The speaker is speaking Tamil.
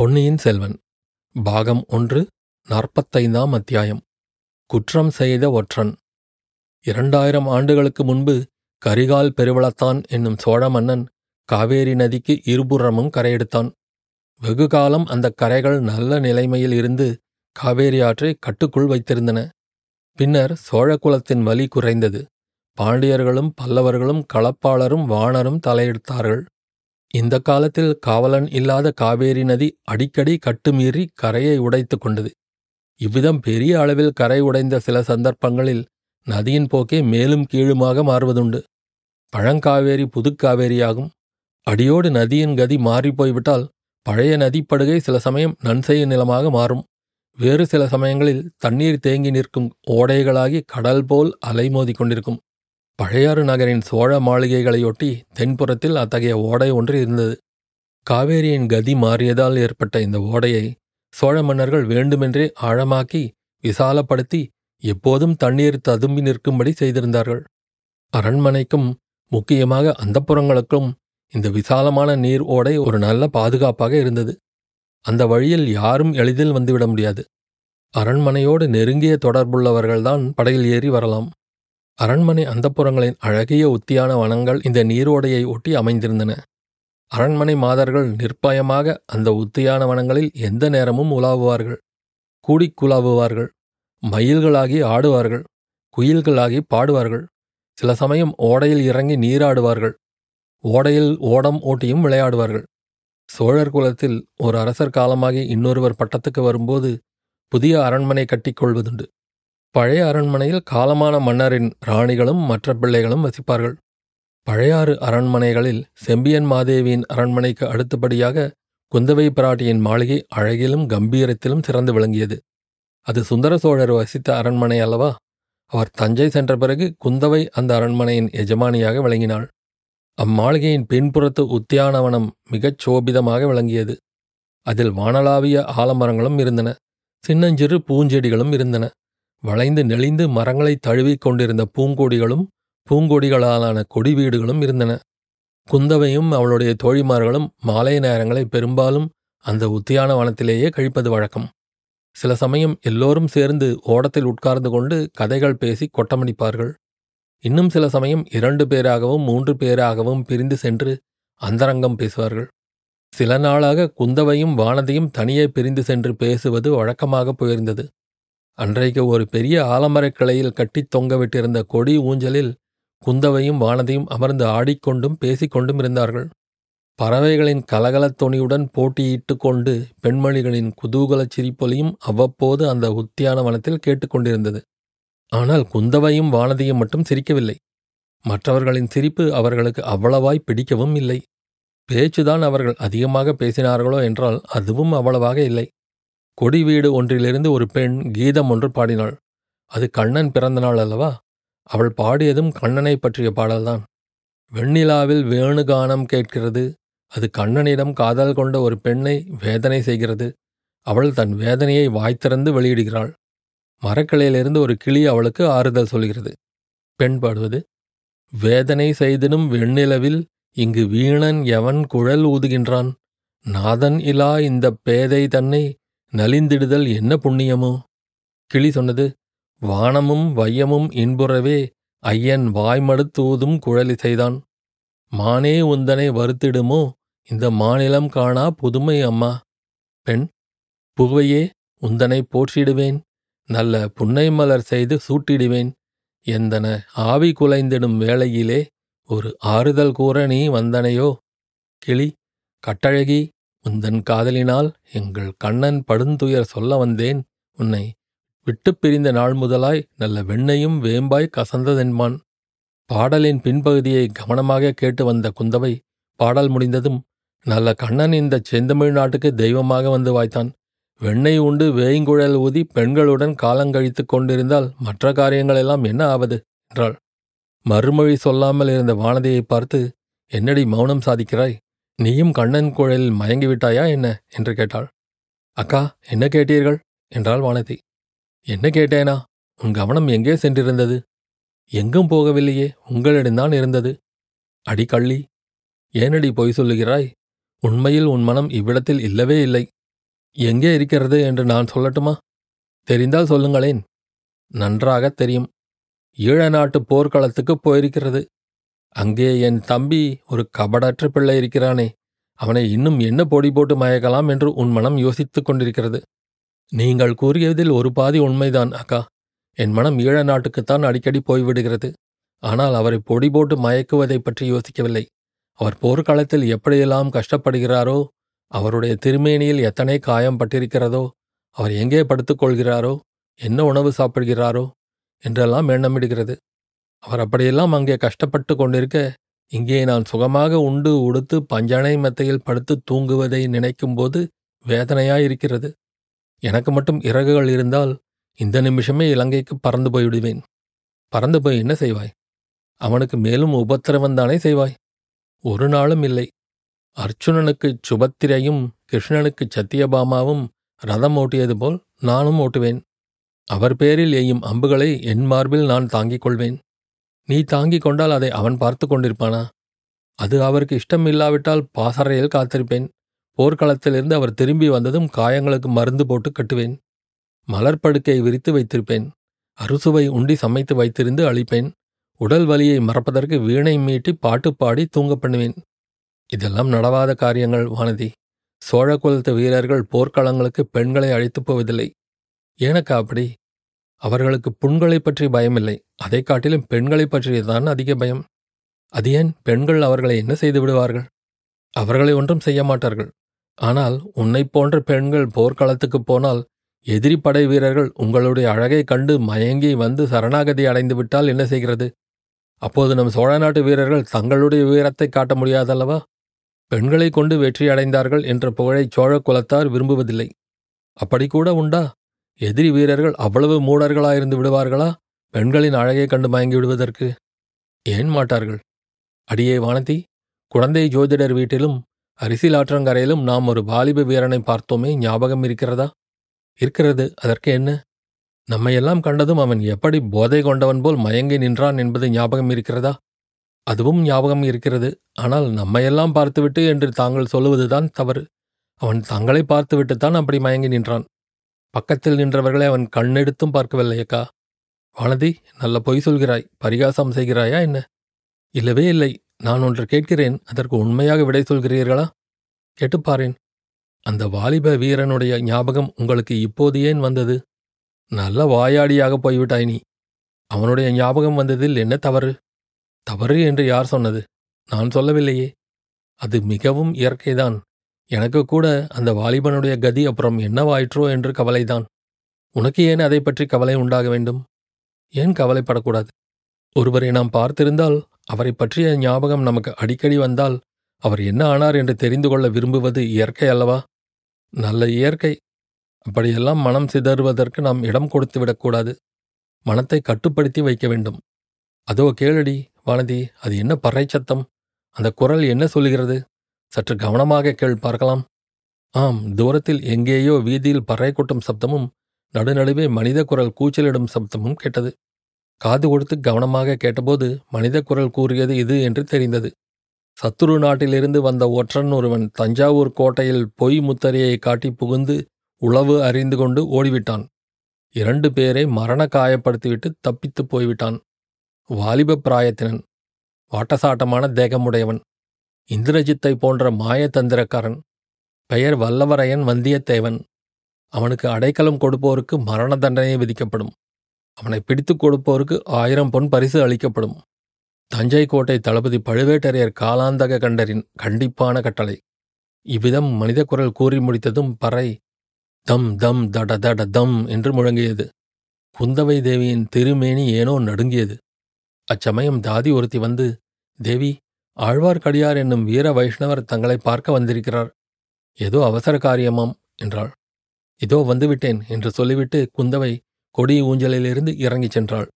பொன்னியின் செல்வன் பாகம் ஒன்று நாற்பத்தைந்தாம் அத்தியாயம். குற்றம் செய்த ஒற்றன். இரண்டாயிரம் ஆண்டுகளுக்கு முன்பு கரிகால் பெருவளத்தான் என்னும் சோழ மன்னன் காவேரி நதிக்கு இருபுறமும் கரையெடுத்தான். வெகு காலம் அந்தக் கரைகள் நல்ல நிலைமையில் இருந்து காவேரி ஆற்றை கட்டுக்குள் வைத்திருந்தன. பின்னர் சோழகுலத்தின் வலி குறைந்தது. பாண்டியர்களும் பல்லவர்களும் களப்பாளரும் வாணரும் தலையெடுத்தார்கள். இந்த காலத்தில் காவலன் இல்லாத காவேரி நதி அடிக்கடி கட்டுமீறி கரையை உடைத்துக் கொண்டது. இவ்விதம் பெரிய அளவில் கரை உடைந்த சில சந்தர்ப்பங்களில் நதியின் போக்கே மேலும் கீழுமாக மாறுவதுண்டு. பழங்காவேரி புதுக்காவேரியாகும். அடியோடு நதியின் கதி மாறிப்போய்விட்டால் பழைய நதிப்படுகை சில சமயம் நன்செய்ய நிலமாக மாறும். வேறு சில சமயங்களில் தண்ணீர் தேங்கி நிற்கும் ஓடைகளாகி கடல் போல் அலைமோதி கொண்டிருக்கும். பழையாறு நகரின் சோழ மாளிகைகளையொட்டி தென்புறத்தில் அத்தகைய ஓடை ஒன்று இருந்தது. காவேரியின் கதி மாறியதால் ஏற்பட்ட இந்த ஓடையை சோழ மன்னர்கள் வேண்டுமென்றே ஆழமாக்கி விசாலப்படுத்தி எப்போதும் தண்ணீர் ததும்பி நிற்கும்படி செய்திருந்தார்கள். அரண்மனைக்கும் முக்கியமாக அந்தப்புறங்களுக்கும் இந்த விசாலமான நீர் ஓடை ஒரு நல்ல பாதுகாப்பாக இருந்தது. அந்த வழியில் யாரும் எளிதில் வந்துவிட முடியாது. அரண்மனையோடு நெருங்கிய தொடர்புள்ளவர்கள்தான் படையில் ஏறி வரலாம். அரண்மனை அந்தப்புறங்களின் அழகிய உத்தியான வனங்கள் இந்த நீரோடையை ஒட்டி அமைந்திருந்தன. அரண்மனை மாதர்கள் நிர்பயமாக அந்த உத்தியான வனங்களில் எந்த நேரமும் உலாவுவார்கள். கூடிக் குலாவுவார்கள். மயில்களாகி ஆடுவார்கள். குயில்களாகி பாடுவார்கள். சில சமயம் ஓடையில் இறங்கி நீராடுவார்கள். ஓடையில் ஓடம் ஓட்டியும் விளையாடுவார்கள். சோழர் குலத்தில் ஒரு அரசர் காலமாகி இன்னொருவர் பட்டத்துக்கு வரும்போது புதிய அரண்மனை கட்டிக்கொள்வதுண்டு பழைய அரண்மனையில் காலமான மன்னரின் ராணிகளும் மற்ற பிள்ளைகளும் வசிப்பார்கள். பழையாறு அரண்மனைகளில் செம்பியன் மாதேவியின் அரண்மனைக்கு அடுத்தபடியாக குந்தவை பிராட்டியின் மாளிகை அழகிலும் கம்பீரத்திலும் சிறந்து விளங்கியது. அது சுந்தர சோழர் வசித்த அரண்மனை அல்லவா? அவர் தஞ்சை சென்ற பிறகு குந்தவை அந்த அரண்மனையின் எஜமானியாக விளங்கினாள். அம்மாளிகையின் பின்புறத்து உத்தியானவனம் மிகச் சோபிதமாக விளங்கியது. அதில் வானளாவிய ஆலமரங்களும் இருந்தன. சின்னஞ்சிறு பூஞ்செடிகளும் இருந்தன. வளைந்து நெளிந்து மரங்களை தழுவிக் கொண்டிருந்த பூங்கொடிகளும் பூங்கொடிகளாலான கொடி வீடுகளும் இருந்தன. குந்தவையும் அவளுடைய தோழிமார்களும் மாலை நேரங்களை பெரும்பாலும் அந்த உத்தியான வனத்திலேயே கழிப்பது வழக்கம். சில சமயம் எல்லோரும் சேர்ந்து ஓடத்தில் உட்கார்ந்து கொண்டு கதைகள் பேசி கொட்டமடிப்பார்கள். இன்னும் சில சமயம் இரண்டு பேராகவும் மூன்று பேராகவும் பிரிந்து சென்று அந்தரங்கம் பேசுவார்கள். சில நாளாக குந்தவையும் வானதியும் தனியே பிரிந்து சென்று பேசுவது வழக்கமாக போயிருந்தது. அன்றைக்கு ஒரு பெரிய ஆலமரக் கிளையில் கட்டித் தொங்கவிட்டிருந்த கொடி ஊஞ்சலில் குந்தவையும் வானதியும் அமர்ந்து ஆடிக்கொண்டும் பேசிக்கொண்டும் இருந்தார்கள். பறவைகளின் கலகலத் துணியுடன் போட்டியிட்டு கொண்டு பெண்மணிகளின் குதூகலச் சிரிப்பொலியும் அவ்வப்போது அந்த உத்தியான வனத்தில் கேட்டுக்கொண்டிருந்தது ஆனால் குந்தவையும் வானதியும் மட்டும் சிரிக்கவில்லை. மற்றவர்களின் சிரிப்பு அவர்களுக்கு அவ்வளவாய் பிடிக்கவும் இல்லை. பேச்சுதான் அவர்கள் அதிகமாக பேசினார்களோ என்றால் அதுவும் அவ்வளவாக இல்லை. கொடி வீடு ஒன்றிலிருந்து ஒரு பெண் கீதம் ஒன்று பாடினாள். அது கண்ணன் பிறந்த நாள் அல்லவா? அவள் பாடியதும் கண்ணனை பற்றிய பாடல்தான். வெண்ணிலாவில் வேணுகானம் கேட்கிறது. அது கண்ணனிடம் காதல் கொண்ட ஒரு பெண்ணை வேதனை செய்கிறது. அவள் தன் வேதனையை வாய்த்திறந்து வெளியிடுகிறாள். மரக்கிளையிலிருந்து ஒரு கிளி அவளுக்கு ஆறுதல் சொல்கிறது. பெண் பாடுவது வேதனை செய்திடும் வெண்ணிலவில் இங்கு வீணன் எவன் குழல் ஊதுகின்றான். நாதன் இலா இந்த பேதை தன்னை நலிந்திடுதல் என்ன புண்ணியமோ? கிளி சொன்னது வானமும் வையமும் இன்புறவே ஐயன் வாய்மடுத்தூதும் குழலி செய்தான் மானே உந்தனை வருத்திடுமோ? இந்த மாநிலம் காணா புதுமை அம்மா. பெண் புகையே உந்தனை போற்றிடுவேன். நல்ல புன்னை மலர் செய்து சூட்டிடுவேன். எந்தன ஆவி குலைந்திடும் வேளையிலே ஒரு ஆறுதல் கூற நீ வந்தனையோ? கிளி கட்டழகி உந்தன் காதலினால் எங்கள் கண்ணன் படுந்துயர் சொல்ல வந்தேன் உன்னை விட்டுப் பிரிந்த நாள் முதலாய் நல்ல வெண்ணையும் வேம்பாய் கசந்ததென்பான். பாடலின் பின்பகுதியை கவனமாக கேட்டு வந்த குந்தவை பாடல் முடிந்ததும் நல்ல கண்ணன் இந்த செந்தமிழ் நாட்டுக்கு தெய்வமாக வந்து வாய்த்தான். வெண்ணெய் உண்டு வேய்ங்குழல் ஊதி பெண்களுடன் காலங்கழித்துக் கொண்டிருந்தால் மற்ற காரியங்களெல்லாம் என்ன ஆவது என்றாள். மறுமொழி சொல்லாமல் இருந்த வானதியை பார்த்து என்னடி மௌனம் சாதிக்கிறாய்? நீயும் கண்ணன் குழலில் மயங்கிவிட்டாயா என்ன? என்று கேட்டாள். அக்கா என்ன கேட்டீர்கள்? என்றாள் வானதி. என்ன கேட்டேனா? உன் கவனம் எங்கே சென்றிருந்தது? எங்கும் போகவில்லையே உங்களிடம்தான் இருந்தது. அடி கள்ளி ஏனடி பொய் சொல்லுகிறாய்? உண்மையில் உன் மனம் இவ்விடத்தில் இல்லவே இல்லை. எங்கே இருக்கிறது என்று நான் சொல்லட்டுமா? தெரிந்தால் சொல்லுங்களேன். நன்றாக தெரியும். ஈழ நாட்டு போர்க்களத்துக்கு போயிருக்கிறது. அங்கே என் தம்பி ஒரு கபடற்ற பிள்ளை இருக்கிறானே. அவனை இன்னும் என்ன பொடி போட்டு மயக்கலாம் என்று உன் மனம் யோசித்துக் கொண்டிருக்கிறது. நீங்கள் கூறியதில் ஒரு பாதி உண்மைதான் அக்கா. என் மனம் ஈழ நாட்டுக்குத்தான் அடிக்கடி போய்விடுகிறது ஆனால் அவரை பொடி போட்டு மயக்குவதைப் பற்றி யோசிக்கவில்லை. அவர் போர்க்களத்தில் எப்படியெல்லாம் கஷ்டப்படுகிறாரோ அவருடைய திருமேனியில் எத்தனை காயம் பட்டிருக்கிறதோ அவர் எங்கே படுத்துக் கொள்கிறாரோ என்ன உணவு சாப்பிடுகிறாரோ என்றெல்லாம் எண்ணமிடுகிறது. அவர் அப்படியெல்லாம் அங்கே கஷ்டப்பட்டு கொண்டிருக்க இங்கே நான் சுகமாக உண்டு உடுத்து பஞ்சனை மெத்தையில் படுத்து தூங்குவதை நினைக்கும்போது வேதனையாயிருக்கிறது. எனக்கு மட்டும் இறகுகள் இருந்தால் இந்த நிமிஷமே இலங்கைக்கு பறந்து போய்விடுவேன். பறந்து போய் என்ன செய்வாய்? அவனுக்கு மேலும் உபத்திரவந்தானே செய்வாய்? ஒரு நாளும் இல்லை. அர்ச்சுனனுக்கு சுபத்திரையும் கிருஷ்ணனுக்கு சத்தியபாமாவும் ரதம் ஓட்டியது போல் நானும் ஓட்டுவேன். அவர் பேரில் எய்யும் அம்புகளை என் மார்பில் நான் தாங்கிக் கொள்வேன். நீ தாங்கிக் கொண்டால் அதை அவன் பார்த்து கொண்டிருப்பானா? அது அவருக்கு இஷ்டம் இல்லாவிட்டால் பாசறையில் காத்திருப்பேன். போர்க்களத்திலிருந்து அவர் திரும்பி வந்ததும் காயங்களுக்கு மருந்து போட்டு கட்டுவேன். மலர்படுக்கை விரித்து வைத்திருப்பேன். அறுசுவை உண்டி சமைத்து வைத்திருந்து அளிப்பேன் உடல் வலியை மறப்பதற்கு வீணை மீட்டி பாட்டு பாடி தூங்க பண்ணுவேன். இதெல்லாம் நடவாத காரியங்கள் வானதி. சோழ குலத்து வீரர்கள் போர்க்களங்களுக்கு பெண்களை அழைத்துப் போவதில்லை. எனக்கா அப்படி? அவர்களுக்கு புண்களைப் பற்றி பயமில்லை. அதைக் காட்டிலும் பெண்களைப் பற்றியதான் அதிக பயம். அது ஏன் பெண்கள் அவர்களை என்ன செய்து விடுவார்கள்? அவர்களை ஒன்றும் செய்ய மாட்டார்கள். ஆனால் உன்னைப் போன்ற பெண்கள் போர்க்களத்துக்குப் போனால் எதிரி படை வீரர்கள் உங்களுடைய அழகைக் கண்டு மயங்கி வந்து சரணாகதி அடைந்து விட்டால் என்ன செய்கிறது? அப்போது நம் சோழ நாட்டு வீரர்கள் தங்களுடைய வீரத்தை காட்ட முடியாதல்லவா? பெண்களை கொண்டு வெற்றி அடைந்தார்கள் என்ற புகழை சோழ குலத்தார் விரும்புவதில்லை. அப்படி கூட உண்டா? எதிரி வீரர்கள் அவ்வளவு மூடர்களாயிருந்து விடுவார்களா? பெண்களின் அழகை கண்டு மயங்கி விடுவதற்கு. ஏன் மாட்டார்கள்? அடியே வானதி குழந்தை ஜோதிடர் வீட்டிலும் அரிசிலாற்றங்கரையிலும் நாம் ஒரு வாலிப வீரனை பார்த்தோமே ஞாபகம் இருக்கிறதா? இருக்கிறது அதற்கு என்ன? நம்மையெல்லாம் கண்டதும் அவன் எப்படி போதை கொண்டவன் போல் மயங்கி நின்றான் என்பது ஞாபகம் இருக்கிறதா? அதுவும் ஞாபகம் இருக்கிறது ஆனால் நம்மையெல்லாம் பார்த்துவிட்டு என்று தாங்கள் சொல்லுவதுதான் தவறு. அவன் தங்களை பார்த்துவிட்டுத்தான் அப்படி மயங்கி நின்றான். பக்கத்தில் நின்றவர்களை அவன் கண்ணெடுத்தும் பார்க்கவில்லையக்கா வானதி நல்ல பொய் சொல்கிறாய். பரிகாசம் செய்கிறாயா என்ன? இல்லவே இல்லை. நான் ஒன்று கேட்கிறேன். அதற்கு உண்மையாக விடை சொல்கிறீர்களா? கேட்டுப்பாரேன் அந்த வாலிப வீரனுடைய ஞாபகம் உங்களுக்கு இப்போது ஏன் வந்தது? நல்ல வாயாடியாக போய்விட்டாய் நீ. அவனுடைய ஞாபகம் வந்ததில் என்ன தவறு? தவறு என்று யார் சொன்னது? நான் சொல்லவில்லையே. அது மிகவும் இயற்கைதான். எனக்கு கூட அந்த வாலிபனுடைய கதி அப்புறம் என்னவாயிற்றோ என்று கவலைதான். உனக்கு ஏன் அதை பற்றி கவலை உண்டாக வேண்டும்? ஏன் கவலைப்படக்கூடாது? ஒருவரை நாம் பார்த்திருந்தால் அவரை பற்றிய ஞாபகம் நமக்கு அடிக்கடி வந்தால் அவர் என்ன ஆனார் என்று தெரிந்து கொள்ள விரும்புவது இயற்கை அல்லவா? நல்ல இயற்கை. அப்படியெல்லாம் மனம் சிதறுவதற்கு நாம் இடம் கொடுத்து விடக்கூடாது. மனத்தை கட்டுப்படுத்தி வைக்க வேண்டும். அதோ கேளடி வானதி அது என்ன பறை சத்தம் அந்த குரல் என்ன சொல்கிறது சற்று கவனமாக கேள் பார்க்கலாம். ஆம் தூரத்தில் எங்கேயோ வீதியில் பறை கொட்டும் சப்தமும் நடுநடுவே மனித குரல் கூச்சலிடும் சப்தமும் கேட்டது. காது கொடுத்து கவனமாக கேட்டபோது மனித குரல் கூறியது இது என்று தெரிந்தது. சத்துரு நாட்டிலிருந்து வந்த ஒற்றன் ஒருவன் தஞ்சாவூர் கோட்டையில் பொய் முத்தரையை காட்டி புகுந்து உளவு அறிந்து கொண்டு ஓடிவிட்டான். இரண்டு பேரை மரண காயப்படுத்திவிட்டு தப்பித்துப் போய்விட்டான். வாலிப பிராயத்தினன். வாட்டசாட்டமான தேகமுடையவன். இந்திரஜித்தை போன்ற மாயதந்திரக்காரன் பெயர் வல்லவரையன் வந்தியத்தேவன் அவனுக்கு அடைக்கலம் கொடுப்போருக்கு மரண தண்டனை விதிக்கப்படும். அவனை பிடித்துக் கொடுப்போருக்கு ஆயிரம் பொன் பரிசு அளிக்கப்படும். தஞ்சை கோட்டை தளபதி பழுவேட்டரையர் காலாந்தக கண்டரின் கண்டிப்பான கட்டளை. இவ்விதம் மனித குரல் கூறி முடித்ததும் பறை தம் தம் தட தட தம் என்று முழங்கியது. குந்தவை தேவியின் திருமேனி ஏனோ நடுங்கியது. அச்சமயம் தாதி ஒருத்தி வந்து தேவி ஆழ்வார்க்கடியார் என்னும் வீர வைஷ்ணவர் தங்களை பார்க்க வந்திருக்கிறார். ஏதோ அவசர காரியமாம் என்றாள். இதோ வந்துவிட்டேன் என்று சொல்லிவிட்டு குந்தவை கொடி ஊஞ்சலிலிருந்து இறங்கிச் சென்றாள்.